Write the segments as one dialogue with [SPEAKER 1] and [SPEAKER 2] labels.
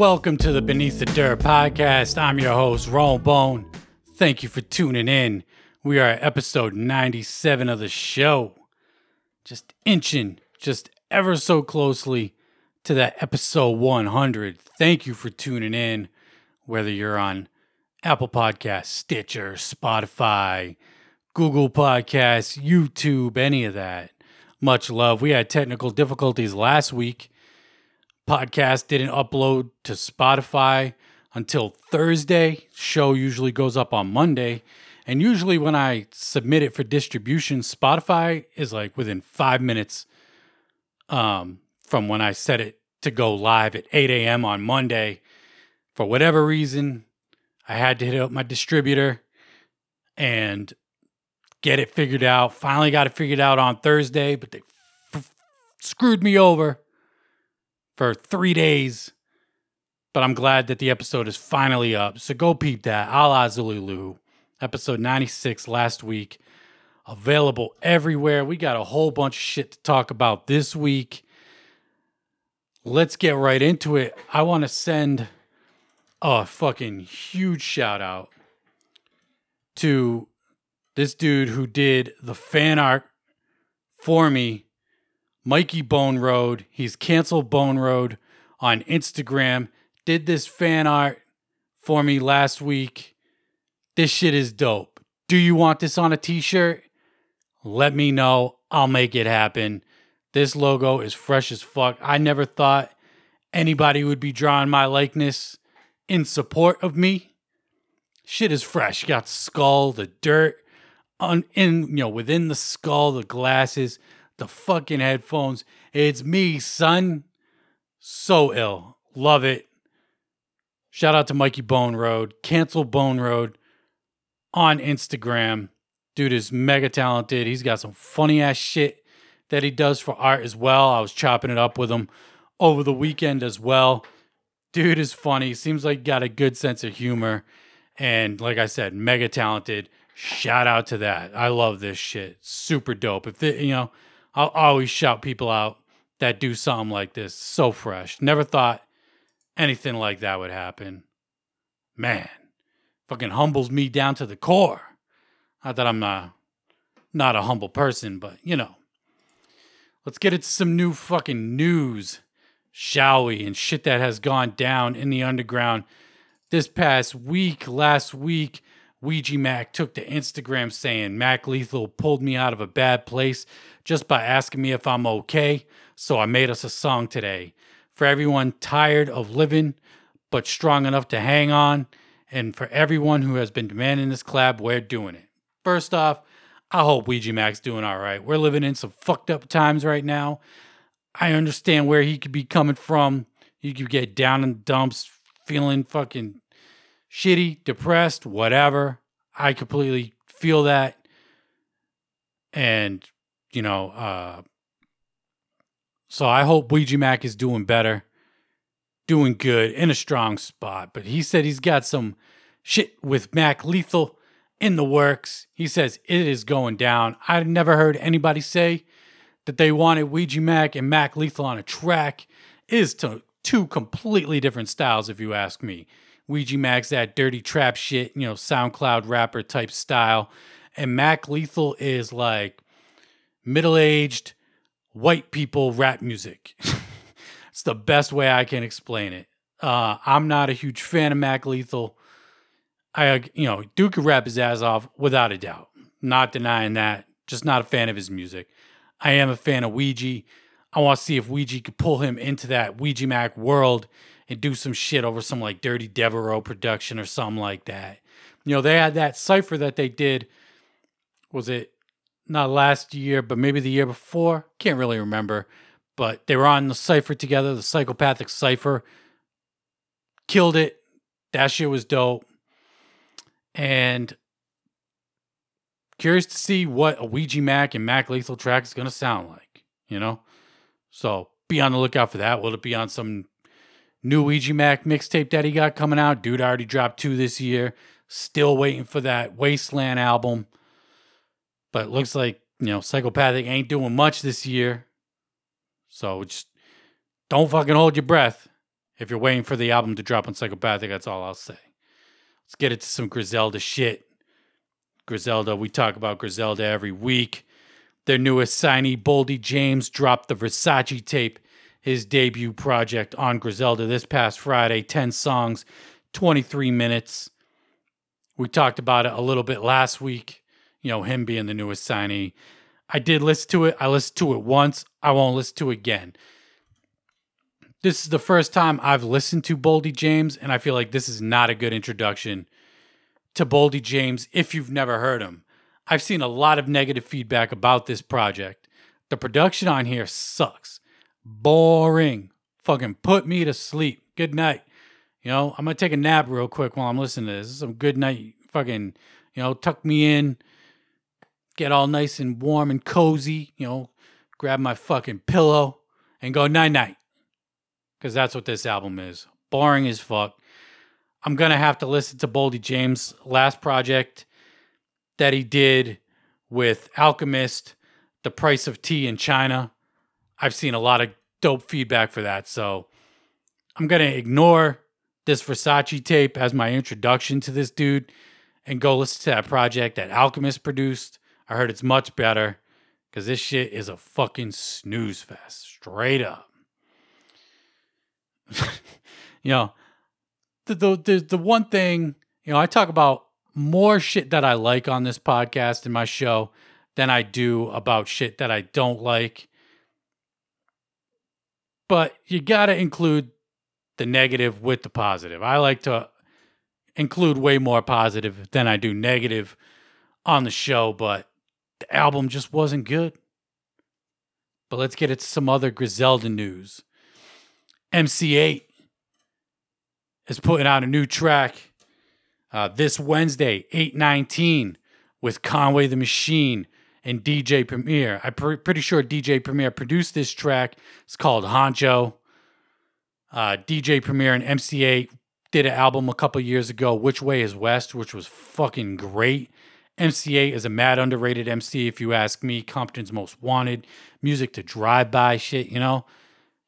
[SPEAKER 1] Welcome to the Beneath the Dirt podcast. I'm your host, Rome Bone. Thank you for tuning in. We are at episode 97 of the show. Just inching, just ever so closely to that episode 100. Thank you for tuning in, whether you're on Apple Podcasts, Stitcher, Spotify, Google Podcasts, YouTube, any of that. Much love. We had technical difficulties last week. Podcast didn't upload to Spotify until Thursday. Show usually goes up on Monday. And usually when I submit it for distribution, Spotify is like within five minutes um, from when I set it to go live at 8 a.m. on Monday. For whatever reason, I had to hit up my distributor and get it figured out. Finally got it figured out on Thursday, but they f- screwed me over for three days. But I'm glad that the episode is finally up. So go peep that. Alla Xul Elu, episode 96 last week. Available everywhere. We got a whole bunch of shit to talk about this week. Let's get right into it. I want to send a fucking huge shout out to this dude who did the fan art for me, Mikey Bone Road. He's canceled Bone Road on Instagram. Did this fan art for me last week. This shit is dope. Do you want this on a t shirt? Let me know. I'll make it happen. This logo is fresh as fuck. I never thought anybody would be drawing my likeness in support of me. Shit is fresh. Got skull, the dirt, on in you know within the skull, the glasses, the fucking headphones. It's me, son. So ill. Love it. Shout out to Mikey Bone Road. Cancel Bone Road on Instagram. Dude is mega talented. He's got some funny ass shit that he does for art as well. I was chopping it up with him over the weekend as well. Dude is funny. Seems like got a good sense of humor. And like I said, mega talented. Shout out to that. I love this shit. Super dope. If they, you know, I'll always shout people out that do something like this. So fresh. Never thought anything like that would happen. Man, fucking humbles me down to the core. Not that I'm not not a humble person, but you know. Let's get into some new fucking news, shall we? And shit that has gone down in the underground this past week. Last week, Ouija Macc took to Instagram saying Mac Lethal pulled me out of a bad place just by asking me if I'm okay. So I made us a song today. For everyone tired of living but strong enough to hang on, and for everyone who has been demanding this collab, we're doing it. First off, I hope Ouija Macc's doing all right. We're living in some fucked up times right now. I understand where he could be coming from. You could get down in the dumps, feeling fucking shitty, depressed, whatever. I completely feel that. And, you know, uh, so I hope Ouija Macc is doing better, doing good, in a strong spot. But he said he's got some shit with Mac Lethal in the works. He says it is going down. I've never heard anybody say that they wanted Ouija Macc and Mac Lethal on a track. It is to two completely different styles, if you ask me. Ouija Macc's that dirty trap shit, you know, SoundCloud rapper type style. And Mac Lethal is like middle aged white people rap music. it's the best way I can explain it. Uh, I'm not a huge fan of Mac Lethal. I, you know, Duke could rap his ass off without a doubt. Not denying that. Just not a fan of his music. I am a fan of Ouija. I want to see if Ouija could pull him into that Ouija Macc world and do some shit over some like Dirty Devereaux production or something like that. You know, they had that cipher that they did. Was it not last year, but maybe the year before? Can't really remember. But they were on the cipher together, the psychopathic cipher. Killed it. That shit was dope. And curious to see what a Ouija Macc and Mac Lethal track is going to sound like, you know? So be on the lookout for that. Will it be on some new Ouija Macc mixtape that he got coming out? Dude already dropped two this year. Still waiting for that Wasteland album. But looks like, you know, Psychopathic ain't doing much this year. So just don't fucking hold your breath. If you're waiting for the album to drop on Psychopathic, that's all I'll say. Let's get into some Griselda shit. Griselda, we talk about Griselda every week. Their newest signee, Boldy James, dropped the Versace tape, his debut project on Griselda this past Friday. 10 songs, 23 minutes. We talked about it a little bit last week, you know, him being the newest signee. I did listen to it. I listened to it once. I won't listen to it again. This is the first time I've listened to Boldy James, and I feel like this is not a good introduction to Boldy James if you've never heard him. I've seen a lot of negative feedback about this project. The production on here sucks. Boring. Fucking put me to sleep. Good night. You know, I'm gonna take a nap real quick while I'm listening to this. This is some good night. Fucking, you know, tuck me in, get all nice and warm and cozy. You know, grab my fucking pillow and go night night. Cause that's what this album is. Boring as fuck. I'm gonna have to listen to Boldy James' last project that he did with Alchemist, The Price of Tea in China. I've seen a lot of dope feedback for that, so I'm gonna ignore this Versace tape as my introduction to this dude and go listen to that project that Alchemist produced. I heard it's much better because this shit is a fucking snooze fest, straight up. you know, the, the the the one thing you know, I talk about more shit that I like on this podcast and my show than I do about shit that I don't like. But you got to include the negative with the positive. I like to include way more positive than I do negative on the show, but the album just wasn't good. But let's get into some other Griselda news. MC Eiht is putting out a new track uh, this Wednesday, 819, with Conway the Machine and DJ Premier. I'm pr- pretty sure DJ Premier produced this track. It's called Honcho. Uh, DJ Premier and MC Eiht did an album a couple years ago, Which Way is West, which was fucking great. MC Eiht is a mad underrated MC, if you ask me. Compton's most wanted music to drive by shit, you know?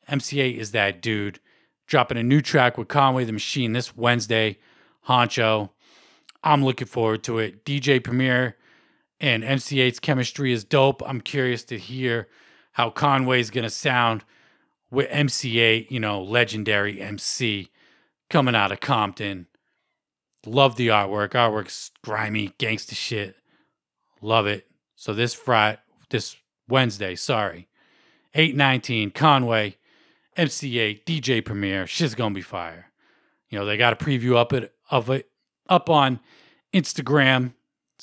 [SPEAKER 1] MC Eiht is that dude. Dropping a new track with Conway the Machine this Wednesday, Honcho. I'm looking forward to it. DJ Premier and MC Eiht's chemistry is dope. I'm curious to hear how Conway's going to sound with MC Eiht, you know, legendary MC coming out of Compton. Love the artwork. Artwork's grimy, gangsta shit. Love it. So this Friday, this Wednesday, sorry, 819, Conway, MC Eiht, DJ Premier. Shit's gonna be fire. You know, they got a preview up it of it up on Instagram.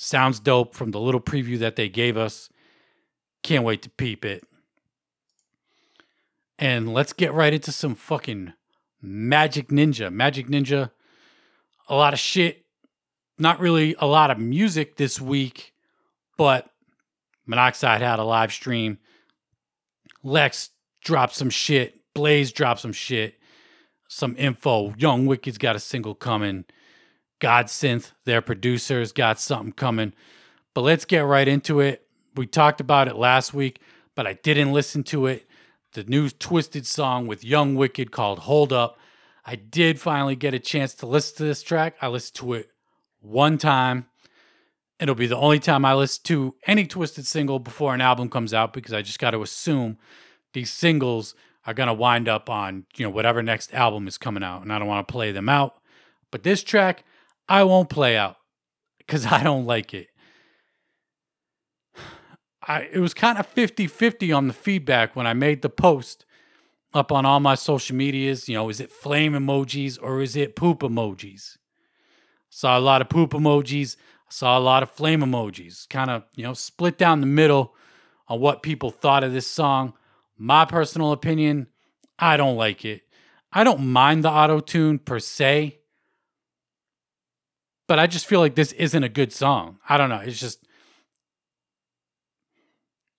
[SPEAKER 1] Sounds dope from the little preview that they gave us. Can't wait to peep it. And let's get right into some fucking Majik Ninja. Majik Ninja, a lot of shit. Not really a lot of music this week, but Monoxide had a live stream. Lex dropped some shit. Blaze dropped some shit. Some info. Young Wicked's got a single coming. Godsynth, their producers, got something coming. But let's get right into it. We talked about it last week, but I didn't listen to it the new Twiztid song with Young Wicked called Hold Up. I did finally get a chance to listen to this track. I listened to it one time. It'll be the only time I listen to any Twiztid single before an album comes out because I just got to assume these singles are going to wind up on, you know, whatever next album is coming out and I don't want to play them out. But this track I won't play out cuz I don't like it. I it was kind of 50-50 on the feedback when I made the post up on all my social medias. You know, is it flame emojis or is it poop emojis? Saw a lot of poop emojis. Saw a lot of flame emojis. Kind of, you know, split down the middle on what people thought of this song. My personal opinion, I don't like it. I don't mind the auto tune per se, but I just feel like this isn't a good song. I don't know. It's just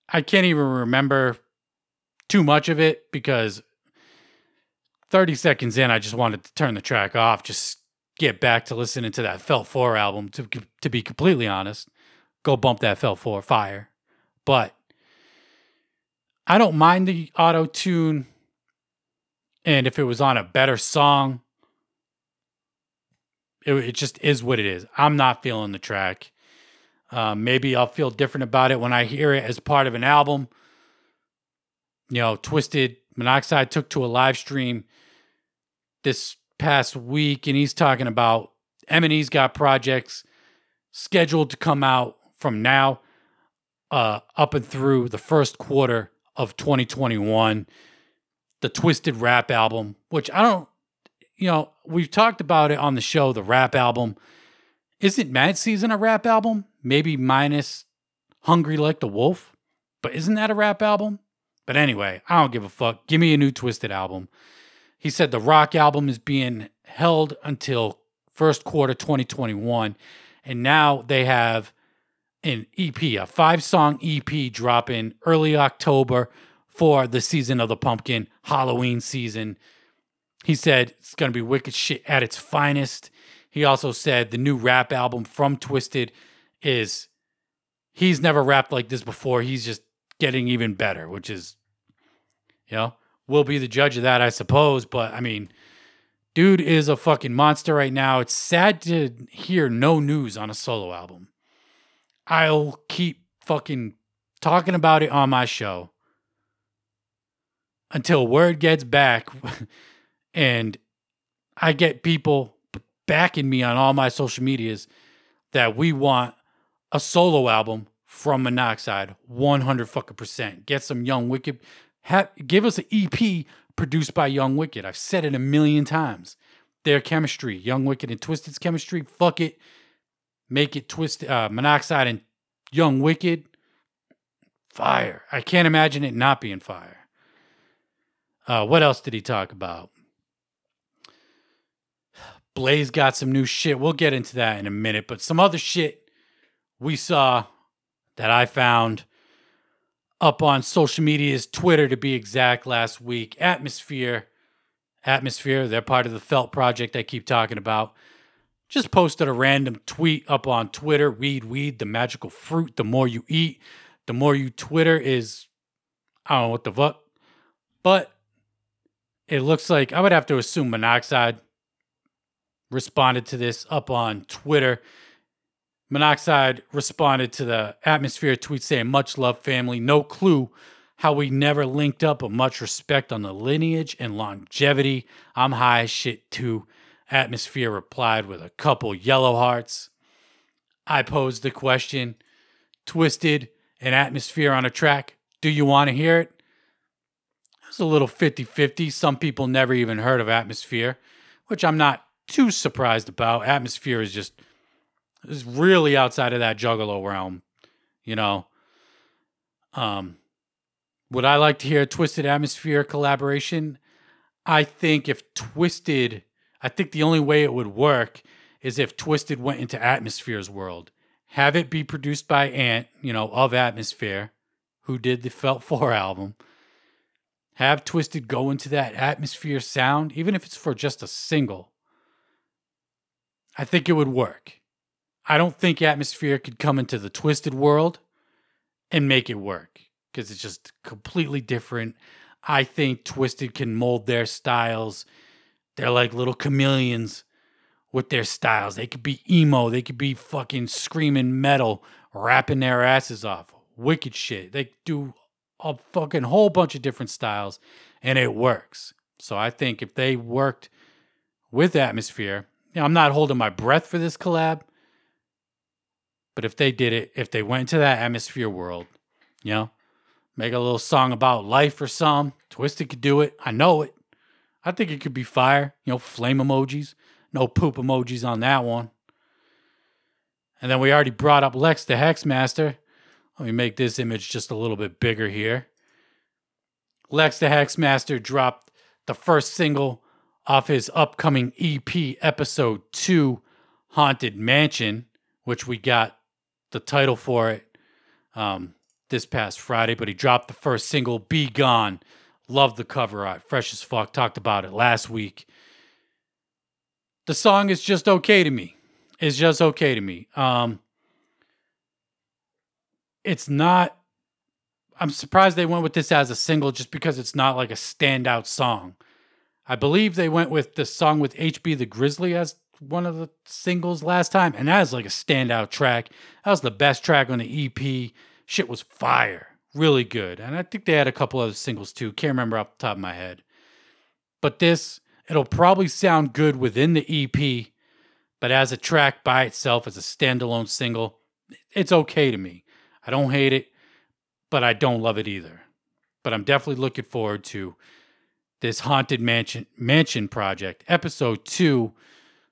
[SPEAKER 1] I can't even remember too much of it because 30 seconds in, I just wanted to turn the track off, just get back to listening to that Felt 4 album, to, to be completely honest. Go bump that Felt 4 fire. But I don't mind the auto tune And if it was on a better song, it, it just is what it is. I'm not feeling the track. Uh, maybe I'll feel different about it when I hear it as part of an album. You know, Twiztid Monoxide took to a live stream this past week, and he's talking about M&E's got projects scheduled to come out from now uh, up and through the first quarter of 2021. The Twiztid Rap album, which I don't, you know, we've talked about it on the show, the rap album. Isn't Mad Season a rap album? Maybe minus Hungry Like the Wolf, but isn't that a rap album? But anyway, I don't give a fuck. Give me a new Twiztid album. He said the rock album is being held until first quarter 2021. And now they have an EP, a five song EP dropping early October for the season of the pumpkin, Halloween season. He said it's going to be wicked shit at its finest. He also said the new rap album from Twiztid is he's never rapped like this before. He's just getting even better, which is, you know, we'll be the judge of that, I suppose. But I mean, dude is a fucking monster right now. It's sad to hear no news on a solo album. I'll keep fucking talking about it on my show until word gets back and I get people backing me on all my social medias that we want a solo album from Monoxide 100 fucking percent. Get some Young Wicked. Have, give us an EP produced by Young Wicked. I've said it a million times. Their chemistry, Young Wicked and Twiztid's chemistry, fuck it. Make it Twist uh, Monoxide and Young Wicked. Fire. I can't imagine it not being fire. Uh, what else did he talk about? Blaze got some new shit. We'll get into that in a minute, but some other shit we saw that I found up on social media's Twitter to be exact last week. Atmosphere, Atmosphere, they're part of the Felt Project I keep talking about. Just posted a random tweet up on Twitter. Weed, weed, the magical fruit. The more you eat, the more you Twitter is. I don't know what the fuck, but it looks like I would have to assume monoxide responded to this up on Twitter. Monoxide responded to the atmosphere tweet saying, Much love, family. No clue how we never linked up, but much respect on the lineage and longevity. I'm high as shit too. Atmosphere replied with a couple yellow hearts. I posed the question Twiztid an atmosphere on a track. Do you want to hear it? It's a little 50 50. Some people never even heard of Atmosphere, which I'm not too surprised about. Atmosphere is just is really outside of that Juggalo realm, you know. Um, would I like to hear a Twiztid Atmosphere collaboration? I think if Twiztid, I think the only way it would work is if Twiztid went into Atmosphere's world. Have it be produced by Ant, you know, of Atmosphere, who did the Felt 4 album. Have Twiztid go into that Atmosphere sound, even if it's for just a single. I think it would work. I don't think Atmosphere could come into the Twiztid world and make it work because it's just completely different. I think Twiztid can mold their styles. They're like little chameleons with their styles. They could be emo, they could be fucking screaming metal, rapping their asses off. Wicked shit. They do a fucking whole bunch of different styles and it works. So I think if they worked with Atmosphere, you know, I'm not holding my breath for this collab. But if they did it, if they went to that atmosphere world, you know, make a little song about life or some, Twiztid could do it. I know it. I think it could be fire. You know, flame emojis. No poop emojis on that one. And then we already brought up Lex the Hexmaster. Let me make this image just a little bit bigger here. Lex the Hexmaster dropped the first single off his upcoming EP, episode two, Haunted Mansion, which we got the title for it um, this past Friday, but he dropped the first single, Be Gone. Love the cover art, fresh as fuck. Talked about it last week. The song is just okay to me. It's just okay to me. Um, it's not. I'm surprised they went with this as a single just because it's not like a standout song. I believe they went with the song with HB the Grizzly as one of the singles last time, and that is like a standout track. That was the best track on the EP. Shit was fire, really good. And I think they had a couple other singles too. Can't remember off the top of my head. But this, it'll probably sound good within the EP, but as a track by itself, as a standalone single, it's okay to me. I don't hate it, but I don't love it either. But I'm definitely looking forward to this haunted mansion mansion project episode 2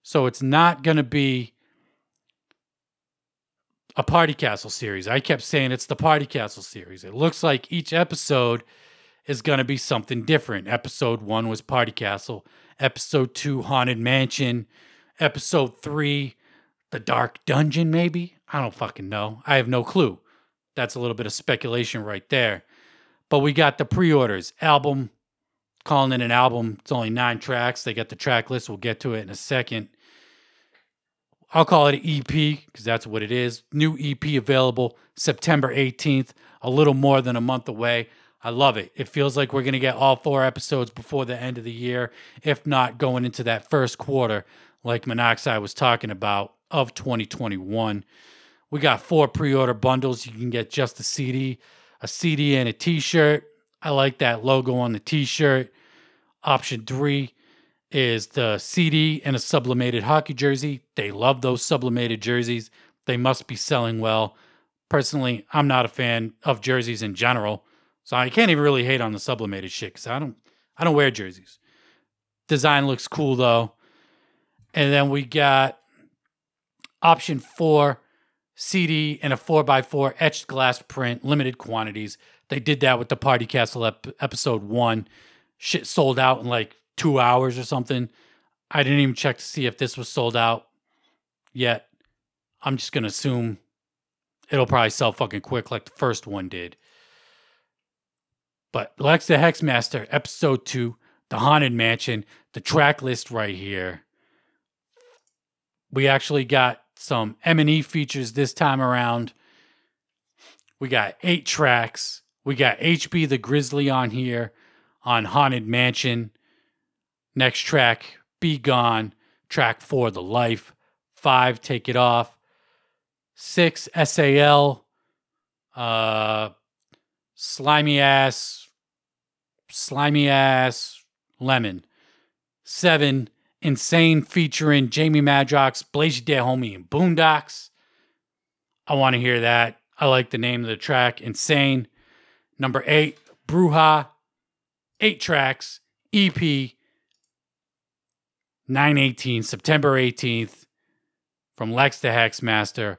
[SPEAKER 1] so it's not going to be a party castle series. I kept saying it's the party castle series. It looks like each episode is going to be something different. Episode 1 was party castle episode 2 haunted mansion episode 3 the dark dungeon maybe? I don't fucking know. I have no clue. That's a little bit of speculation right there. But we got the pre-orders. Album calling it an album. It's only nine tracks. They got the track list. We'll get to it in a second. I'll call it an EP because that's what it is. New EP available September 18th, a little more than a month away. I love it. It feels like we're going to get all four episodes before the end of the year, if not going into that first quarter, like Monoxide was talking about, of 2021. We got four pre order bundles. You can get just a CD, a CD, and a t shirt. I like that logo on the t shirt. Option three is the CD and a sublimated hockey jersey. They love those sublimated jerseys. They must be selling well. Personally, I'm not a fan of jerseys in general, so I can't even really hate on the sublimated shit because I don't I don't wear jerseys. Design looks cool though. And then we got option four CD and a 4x4 etched glass print, limited quantities. They did that with the Party Castle ep- episode one. Shit sold out in like two hours or something. I didn't even check to see if this was sold out yet. I'm just to assume it'll probably sell fucking quick like the first one did. But Lex the Hexmaster, episode two, The Haunted Mansion, the track list right here. We actually got some M&E features this time around. We got eight tracks. We got HB the Grizzly on here on Haunted Mansion. Next track, Be Gone. Track four, The Life. Five, Take It Off. Six, SAL. Uh, slimy ass. Slimy ass. Lemon. Seven, Insane featuring Jamie Madrox, Blaze Dead Homie, and Boondox. I want to hear that. I like the name of the track, Insane. Number eight, Bruja, eight tracks, EP, 918, September 18th, from Lex the Hexmaster.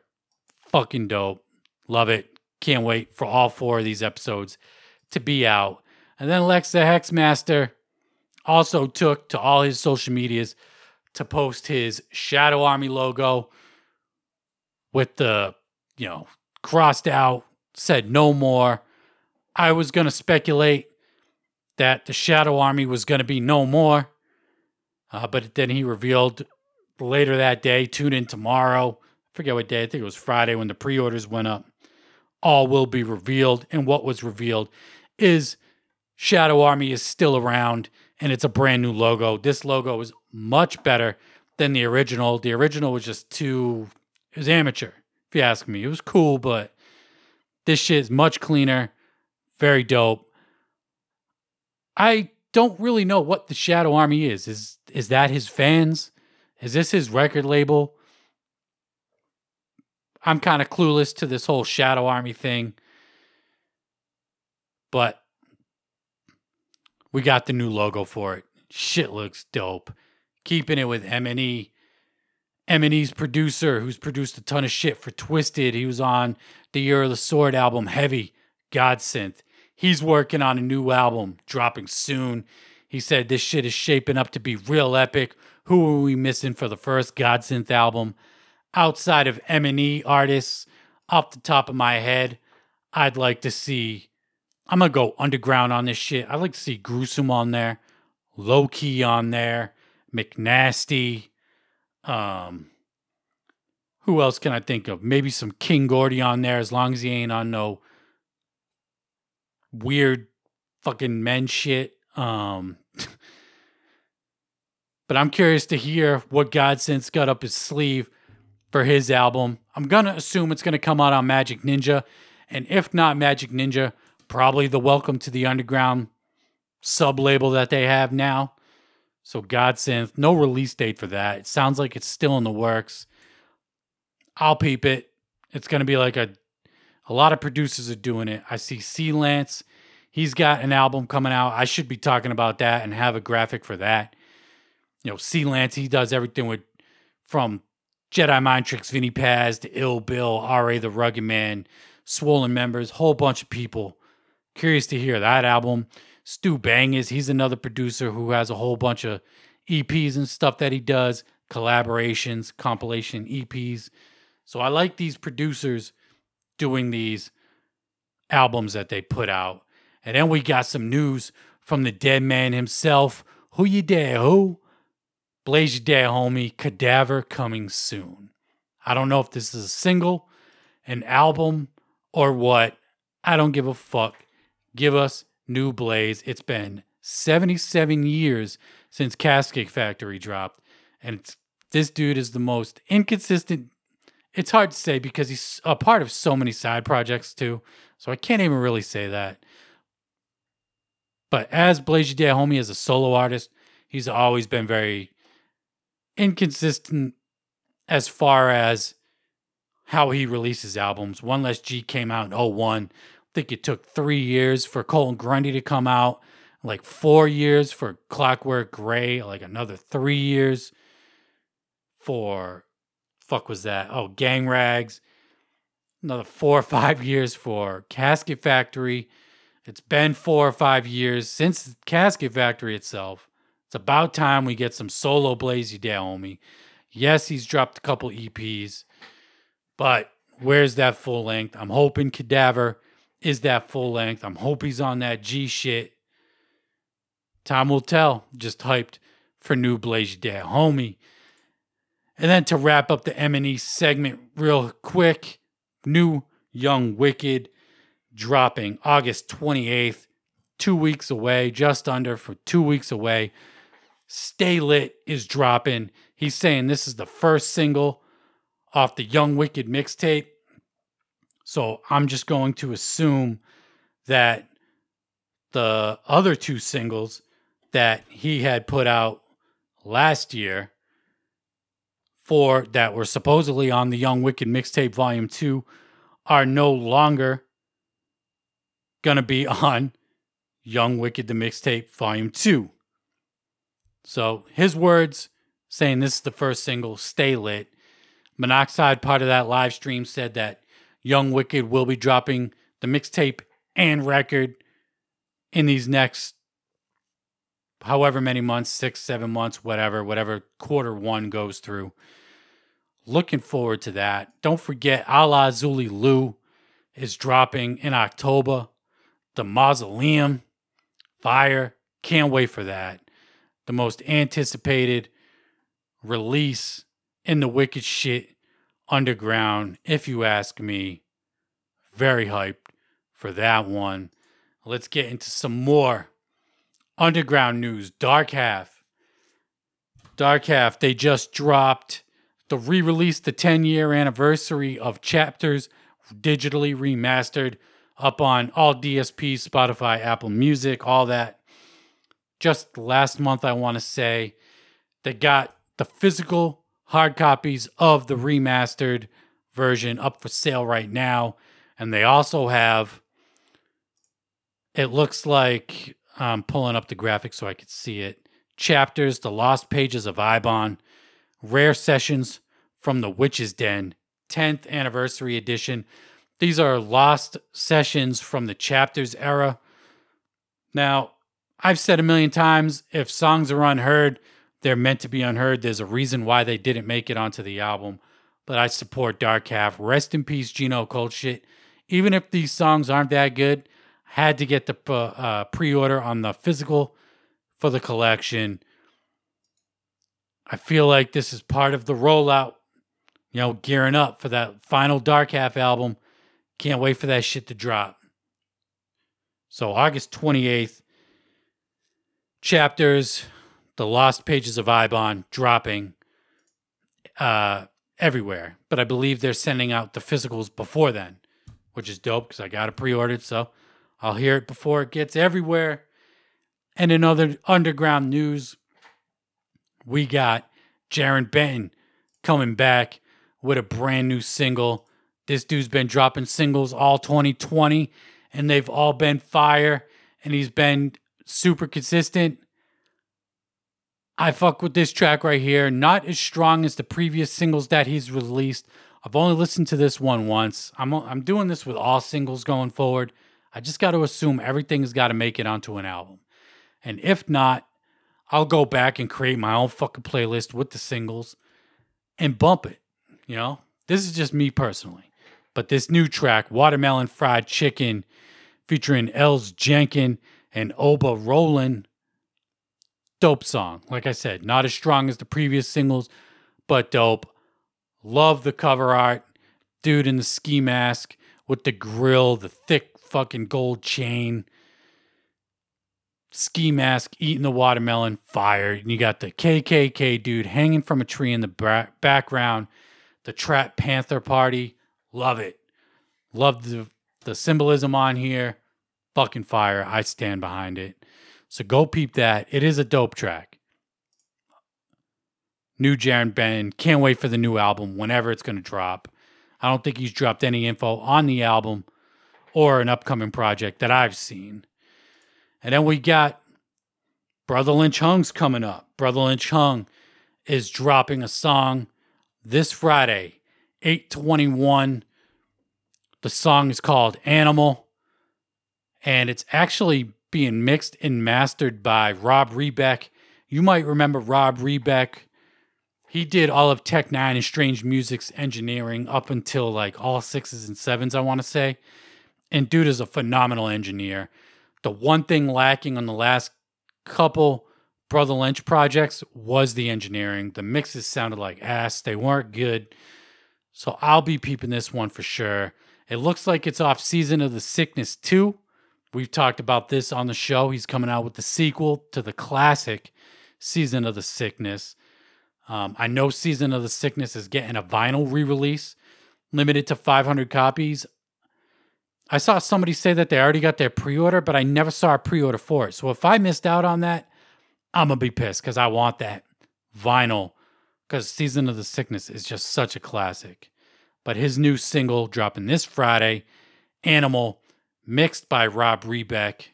[SPEAKER 1] Fucking dope. Love it. Can't wait for all four of these episodes to be out. And then Lex the Hexmaster also took to all his social medias to post his Shadow Army logo with the, you know, crossed out, said no more. I was going to speculate that the Shadow Army was going to be no more, uh, but then he revealed later that day, tune in tomorrow. I forget what day, I think it was Friday when the pre orders went up. All will be revealed. And what was revealed is Shadow Army is still around and it's a brand new logo. This logo is much better than the original. The original was just too, it was amateur, if you ask me. It was cool, but this shit is much cleaner, very dope. I don't really know what the Shadow Army is. Is is that his fans? Is this his record label? I'm kind of clueless to this whole Shadow Army thing. But we got the new logo for it. Shit looks dope. Keeping it with M&E. M&E's producer, who's produced a ton of shit for Twiztid. He was on the Year of the Sword album, Heavy, Godsynth. He's working on a new album, dropping soon. He said this shit is shaping up to be real epic. Who are we missing for the first Godsynth album? Outside of M&E artists, off the top of my head, I'd like to see I'm gonna go underground on this shit. I like to see Gruesome on there, Low Key on there, McNasty. Um, who else can I think of? Maybe some King Gordy on there, as long as he ain't on no weird fucking men shit. Um, But I'm curious to hear what Godsynth's got up his sleeve for his album. I'm to assume it's to come out on Majik Ninja. And if not Majik Ninja, probably the Welcome to the Underground sub label that they have now. So Godsend, no release date for that. It sounds like it's still in the works. I'll peep it. It's to be like a a lot of producers are doing it. I see C Lance. He's got an album coming out. I should be talking about that and have a graphic for that. You know, C Lance, he does everything with from Jedi Mind Tricks, Vinnie Paz to Ill Bill, R.A. the Rugged Man, Swollen Members, whole bunch of people. Curious to hear that album. Stu Bang is he's another producer who has a whole bunch of EPs and stuff that he does, collaborations, compilation EPs. So I like these producers doing these albums that they put out. And then we got some news from the dead man himself. Who you dare, who? Blaze your dare, homie. Cadaver coming soon. I don't know if this is a single, an album, or what. I don't give a fuck. Give us new Blaze. It's been 77 years since Casket Factory dropped. And this dude is the most inconsistent it's hard to say because he's a part of so many side projects too. So I can't even really say that. But as Blaze Day Homie as a solo artist, he's always been very inconsistent as far as how he releases albums. One Less G came out in 01. I think it took three years for Colton Grundy to come out, like four years for Clockwork Gray, like another three years for fuck was that? Oh, Gang Rags. Another four or five years for Casket Factory. It's been four or five years since Casket Factory itself. It's about time we get some solo Blaze down, homie. Yes, he's dropped a couple EPs, but where's that full length? I'm hoping Cadaver is that full length. I'm hoping he's on that G shit. Time will tell. Just hyped for new Blaze Day, homie. And then to wrap up the M&E segment real quick, new Young Wicked dropping August 28th, 2 weeks away, just under for 2 weeks away. Stay Lit is dropping. He's saying this is the first single off the Young Wicked mixtape. So I'm just going to assume that the other two singles that he had put out last year four that were supposedly on the Young Wicked mixtape volume two are no longer gonna be on Young Wicked the mixtape volume two. So his words saying this is the first single, Stay Lit. Monoxide, part of that live stream, said that Young Wicked will be dropping the mixtape and record in these next however many months, six, seven months, whatever, whatever quarter one goes through. Looking forward to that. Don't forget, Alla Xul Elu is dropping in October. The Mausoleum, Fire. Can't wait for that. The most anticipated release in the Wicked Shit Underground, if you ask me. Very hyped for that one. Let's get into some more underground news. Dark Half. Dark Half, they just dropped the re release, the 10 year anniversary of Chapters, digitally remastered up on all DSPs, Spotify, Apple Music, all that. Just last month, I want to say, they got the physical hard copies of the remastered version up for sale right now. And they also have, it looks like, I'm pulling up the graphic so I could see it. Chapters, The Lost Pages of Eibon Rare Sessions from the Witch's Den 10th Anniversary Edition. These are lost sessions from the chapters era. Now, I've said a million times if songs are unheard, they're meant to be unheard. There's a reason why they didn't make it onto the album. But I support Dark Half. Rest in peace, Gino Cold Shit. Even if these songs aren't that good, had to get the uh, pre order on the physical for the collection. I feel like this is part of the rollout, you know, gearing up for that final Dark Half album. Can't wait for that shit to drop. So, August 28th, chapters, the Lost Pages of Eibon dropping uh, everywhere. But I believe they're sending out the physicals before then, which is dope because I got it pre ordered. So I'll hear it before it gets everywhere. And in other underground news, we got Jarren Benton coming back with a brand new single. This dude's been dropping singles all 2020, and they've all been fire, and he's been super consistent. I fuck with this track right here. Not as strong as the previous singles that he's released. I've only listened to this one once. I'm I'm doing this with all singles going forward. I just got to assume everything's got to make it onto an album. And if not, I'll go back and create my own fucking playlist with the singles and bump it. You know, this is just me personally. But this new track, Watermelon Fried Chicken, featuring Els Jenkin and Oba Roland, dope song. Like I said, not as strong as the previous singles, but dope. Love the cover art. Dude in the ski mask with the grill, the thick fucking gold chain ski mask eating the watermelon, fire. And you got the KKK dude hanging from a tree in the bra- background, the Trap Panther party. Love it. Love the, the symbolism on here. Fucking fire. I stand behind it. So go peep that. It is a dope track. New Jarren Ben. Can't wait for the new album whenever it's going to drop. I don't think he's dropped any info on the album or an upcoming project that I've seen. And then we got Brotha Lynch Hung's coming up. Brother Lynch Hung is dropping a song this Friday, 821. The song is called Animal. And it's actually being mixed and mastered by Rob Rebeck. You might remember Rob Rebeck. He did all of Tech N9ne and Strange Music's engineering up until like all sixes and sevens, I want to say. And dude is a phenomenal engineer. The one thing lacking on the last couple Brotha Lynch projects was the engineering. The mixes sounded like ass, they weren't good. So I'll be peeping this one for sure. It looks like it's off Season of the Sickness 2. We've talked about this on the show. He's coming out with the sequel to the classic Season of the Sickness. Um, I know Season of the Sickness is getting a vinyl re release, limited to 500 copies. I saw somebody say that they already got their pre order, but I never saw a pre order for it. So if I missed out on that, I'm going to be pissed because I want that vinyl because Season of the Sickness is just such a classic. But his new single dropping this Friday, Animal, mixed by Rob Rebeck.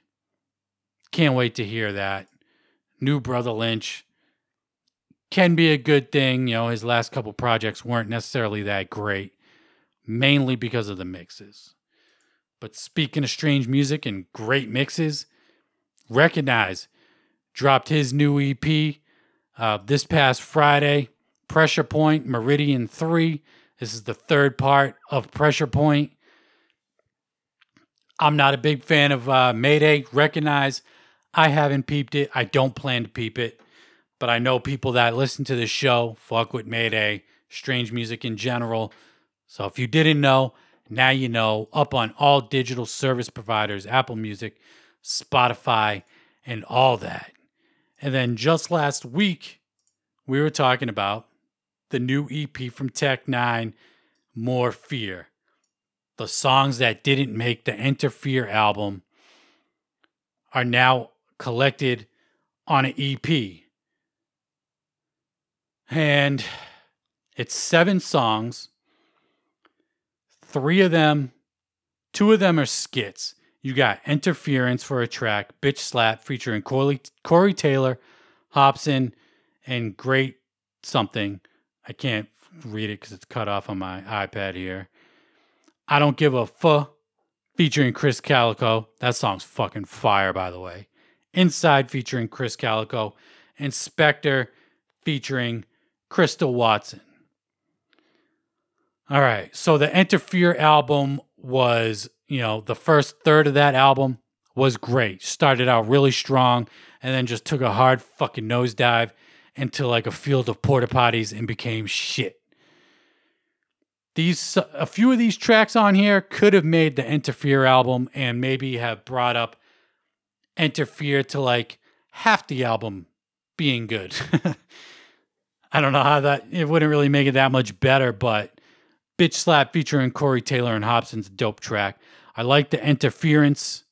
[SPEAKER 1] Can't wait to hear that. New Brotha Lynch can be a good thing. You know, his last couple projects weren't necessarily that great, mainly because of the mixes. But speaking of strange music and great mixes, Wrekonize dropped his new EP uh, this past Friday. Pressure Point Meridian 3. This is the third part of Pressure Point. I'm not a big fan of uh, Mayday. Wrekonize I haven't peeped it. I don't plan to peep it. But I know people that listen to this show fuck with Mayday, strange music in general. So if you didn't know, now you know, up on all digital service providers, Apple Music, Spotify, and all that. And then just last week, we were talking about the new EP from Tech N9ne, More Fear. The songs that didn't make the Enterfear album are now collected on an EP. And it's seven songs Three of them, two of them are skits. You got Interference for a track, Bitch Slap featuring Corey, Corey Taylor, Hopsin, and Great Something. I can't read it because it's cut off on my iPad here. I Don't Give a F featuring Krizz Kaliko. That song's fucking fire, by the way. Inside featuring Krizz Kaliko. Inspector featuring Crystal Watson. All right. So the Enterfear album was, you know, the first third of that album was great. Started out really strong and then just took a hard fucking nosedive into like a field of porta potties and became shit. These a few of these tracks on here could have made the Enterfear album and maybe have brought up Enterfear to like half the album being good. I don't know how that it wouldn't really make it that much better, but Bitch Slap featuring Corey Taylor and Hopsin's dope track. I like the interference.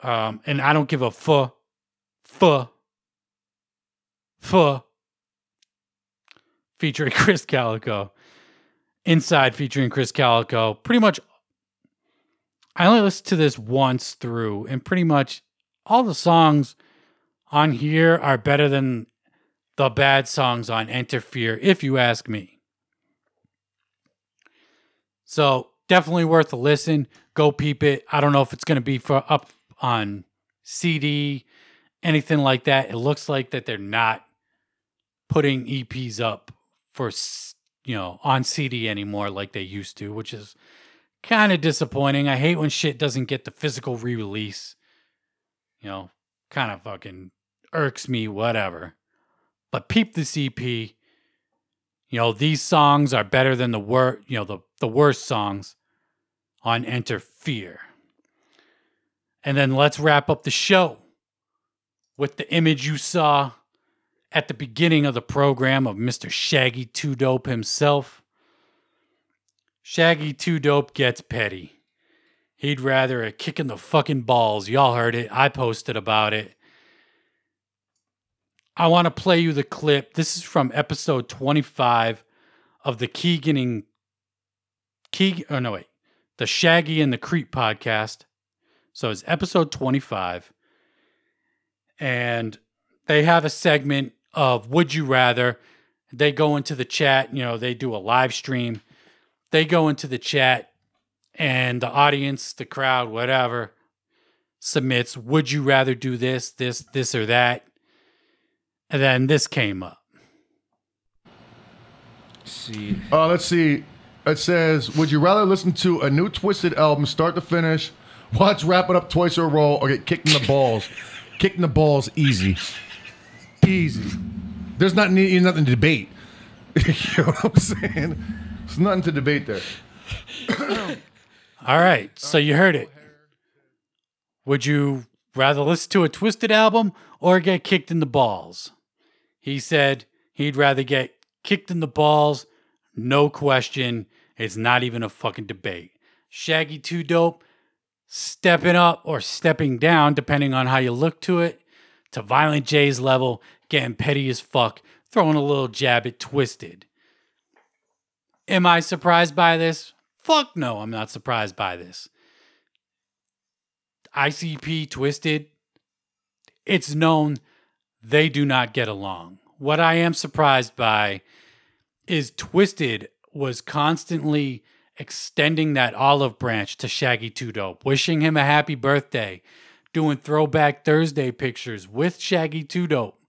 [SPEAKER 1] Um, and I don't give a fuh, fuh, fuh. Featuring Krizz Kaliko. Inside featuring Krizz Kaliko. Pretty much, I only listened to this once through, and pretty much all the songs on here are better than the bad songs on Enterfear, if you ask me. So definitely worth a listen. Go peep it. I don't know if it's going to be for up on CD, anything like that. It looks like that they're not putting EPs up for you know on CD anymore like they used to, which is kind of disappointing. I hate when shit doesn't get the physical re-release. You know, kind of fucking irks me, whatever. But peep the CP. You know, these songs are better than the wor- you know, the, the worst songs on Enterfear. And then let's wrap up the show with the image you saw at the beginning of the program of Mr. Shaggy 2 Dope himself. Shaggy 2 Dope gets petty. He'd rather a kick in the fucking balls. Y'all heard it. I posted about it. I want to play you the clip. This is from episode 25 of the Keegan Keegan. Oh, no, wait. The Shaggy and the Creep podcast. So it's episode 25. And they have a segment of Would You Rather. They go into the chat, you know, they do a live stream. They go into the chat, and the audience, the crowd, whatever, submits Would you rather do this, this, this, or that? And then this came up.
[SPEAKER 2] Let's see.
[SPEAKER 3] Uh, let's see. It says, "Would you rather listen to a new Twiztid album, start to finish, watch Wrap It Up twice in a row, or get kicked in the balls? kicked in the balls, easy, easy. There's not need, nothing to debate. you know what I'm saying? There's nothing to debate there.
[SPEAKER 1] All right, so you heard it. Would you rather listen to a Twiztid album or get kicked in the balls? He said he'd rather get kicked in the balls, no question. It's not even a fucking debate. Shaggy 2 Dope, stepping up or stepping down, depending on how you look to it, to Violent J's level, getting petty as fuck, throwing a little jab at Twiztid. Am I surprised by this? Fuck no, I'm not surprised by this. ICP Twiztid, it's known they do not get along. What I am surprised by is Twiztid was constantly extending that olive branch to Shaggy 2 Dope, wishing him a happy birthday, doing throwback Thursday pictures with Shaggy 2 Dope,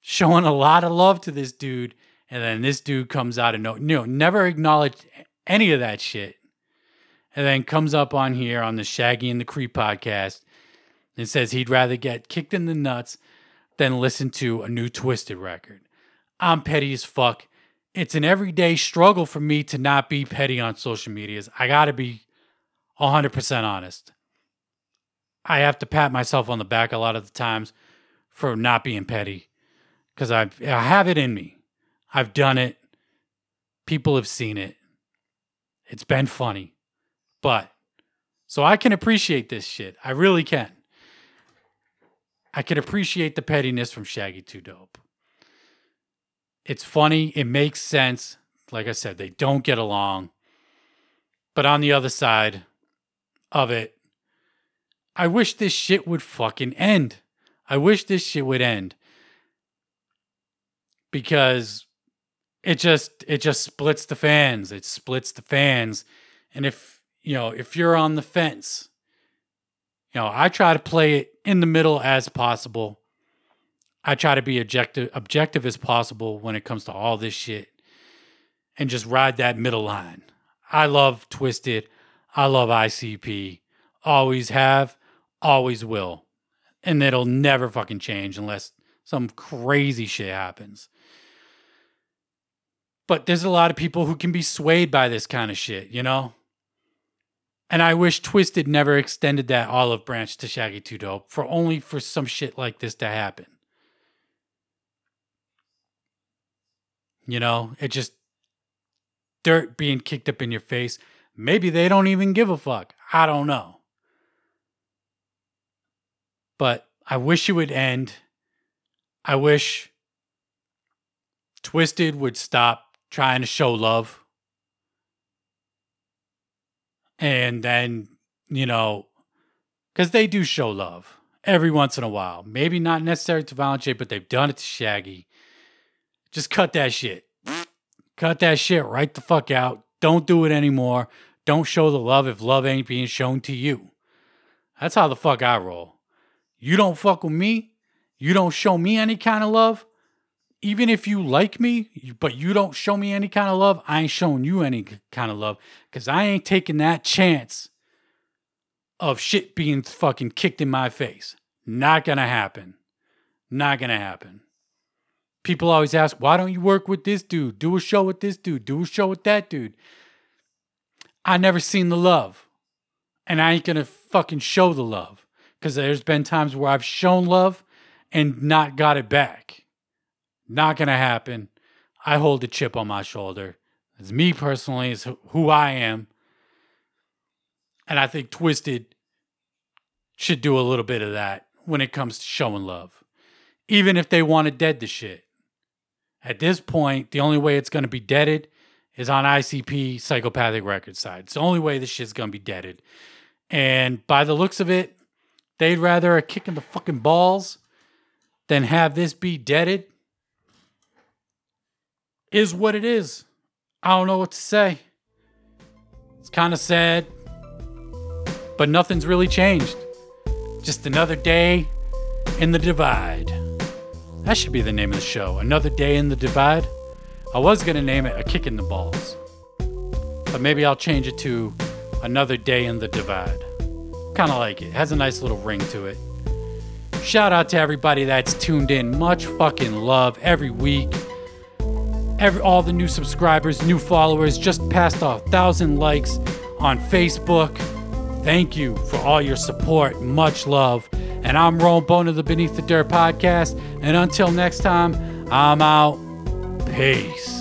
[SPEAKER 1] showing a lot of love to this dude. And then this dude comes out of no, never acknowledged any of that shit. And then comes up on here on the Shaggy and the Creep podcast and says he'd rather get kicked in the nuts than listen to a new Twiztid record. I'm petty as fuck. It's an everyday struggle for me to not be petty on social medias. I got to be 100% honest. I have to pat myself on the back a lot of the times for not being petty because I I have it in me. I've done it. People have seen it. It's been funny. But so I can appreciate this shit. I really can. I can appreciate the pettiness from Shaggy 2 Dope. It's funny. It makes sense. Like I said, they don't get along. But on the other side of it, I wish this shit would fucking end. I wish this shit would end. Because it just it just splits the fans. It splits the fans. And if, you know, if you're on the fence, you know, I try to play it in the middle as possible. I try to be objective objective as possible when it comes to all this shit and just ride that middle line. I love Twiztid. I love ICP. Always have, always will. And it'll never fucking change unless some crazy shit happens. But there's a lot of people who can be swayed by this kind of shit, you know? And I wish Twiztid never extended that olive branch to Shaggy 2 Dope for only for some shit like this to happen. You know, it just dirt being kicked up in your face. Maybe they don't even give a fuck. I don't know. But I wish it would end. I wish Twiztid would stop trying to show love. And then, you know, because they do show love every once in a while. Maybe not necessarily to Valanche, but they've done it to Shaggy. Just cut that shit. Cut that shit right the fuck out. Don't do it anymore. Don't show the love if love ain't being shown to you. That's how the fuck I roll. You don't fuck with me. You don't show me any kind of love. Even if you like me, but you don't show me any kind of love, I ain't showing you any kind of love because I ain't taking that chance of shit being fucking kicked in my face. Not gonna happen. Not gonna happen. People always ask, why don't you work with this dude? Do a show with this dude. Do a show with that dude. I never seen the love. And I ain't gonna fucking show the love. Because there's been times where I've shown love and not got it back. Not gonna happen. I hold a chip on my shoulder. It's me personally, it's who I am. And I think Twiztid should do a little bit of that when it comes to showing love. Even if they want to dead the shit. At this point, the only way it's going to be deaded is on ICP Psychopathic Record side. It's the only way this shit's going to be deaded. And by the looks of it, they'd rather a kick in the fucking balls than have this be deaded. Is what it is. I don't know what to say. It's kind of sad, but nothing's really changed. Just another day in the divide. That should be the name of the show. Another Day in the Divide. I was going to name it A Kick in the Balls. But maybe I'll change it to Another Day in the Divide. Kind of like it. it. Has a nice little ring to it. Shout out to everybody that's tuned in. Much fucking love every week. Every, all the new subscribers, new followers, just passed a thousand likes on Facebook. Thank you for all your support. Much love. And I'm Rome Bone of the Beneath the Dirt podcast. And until next time, I'm out. Peace.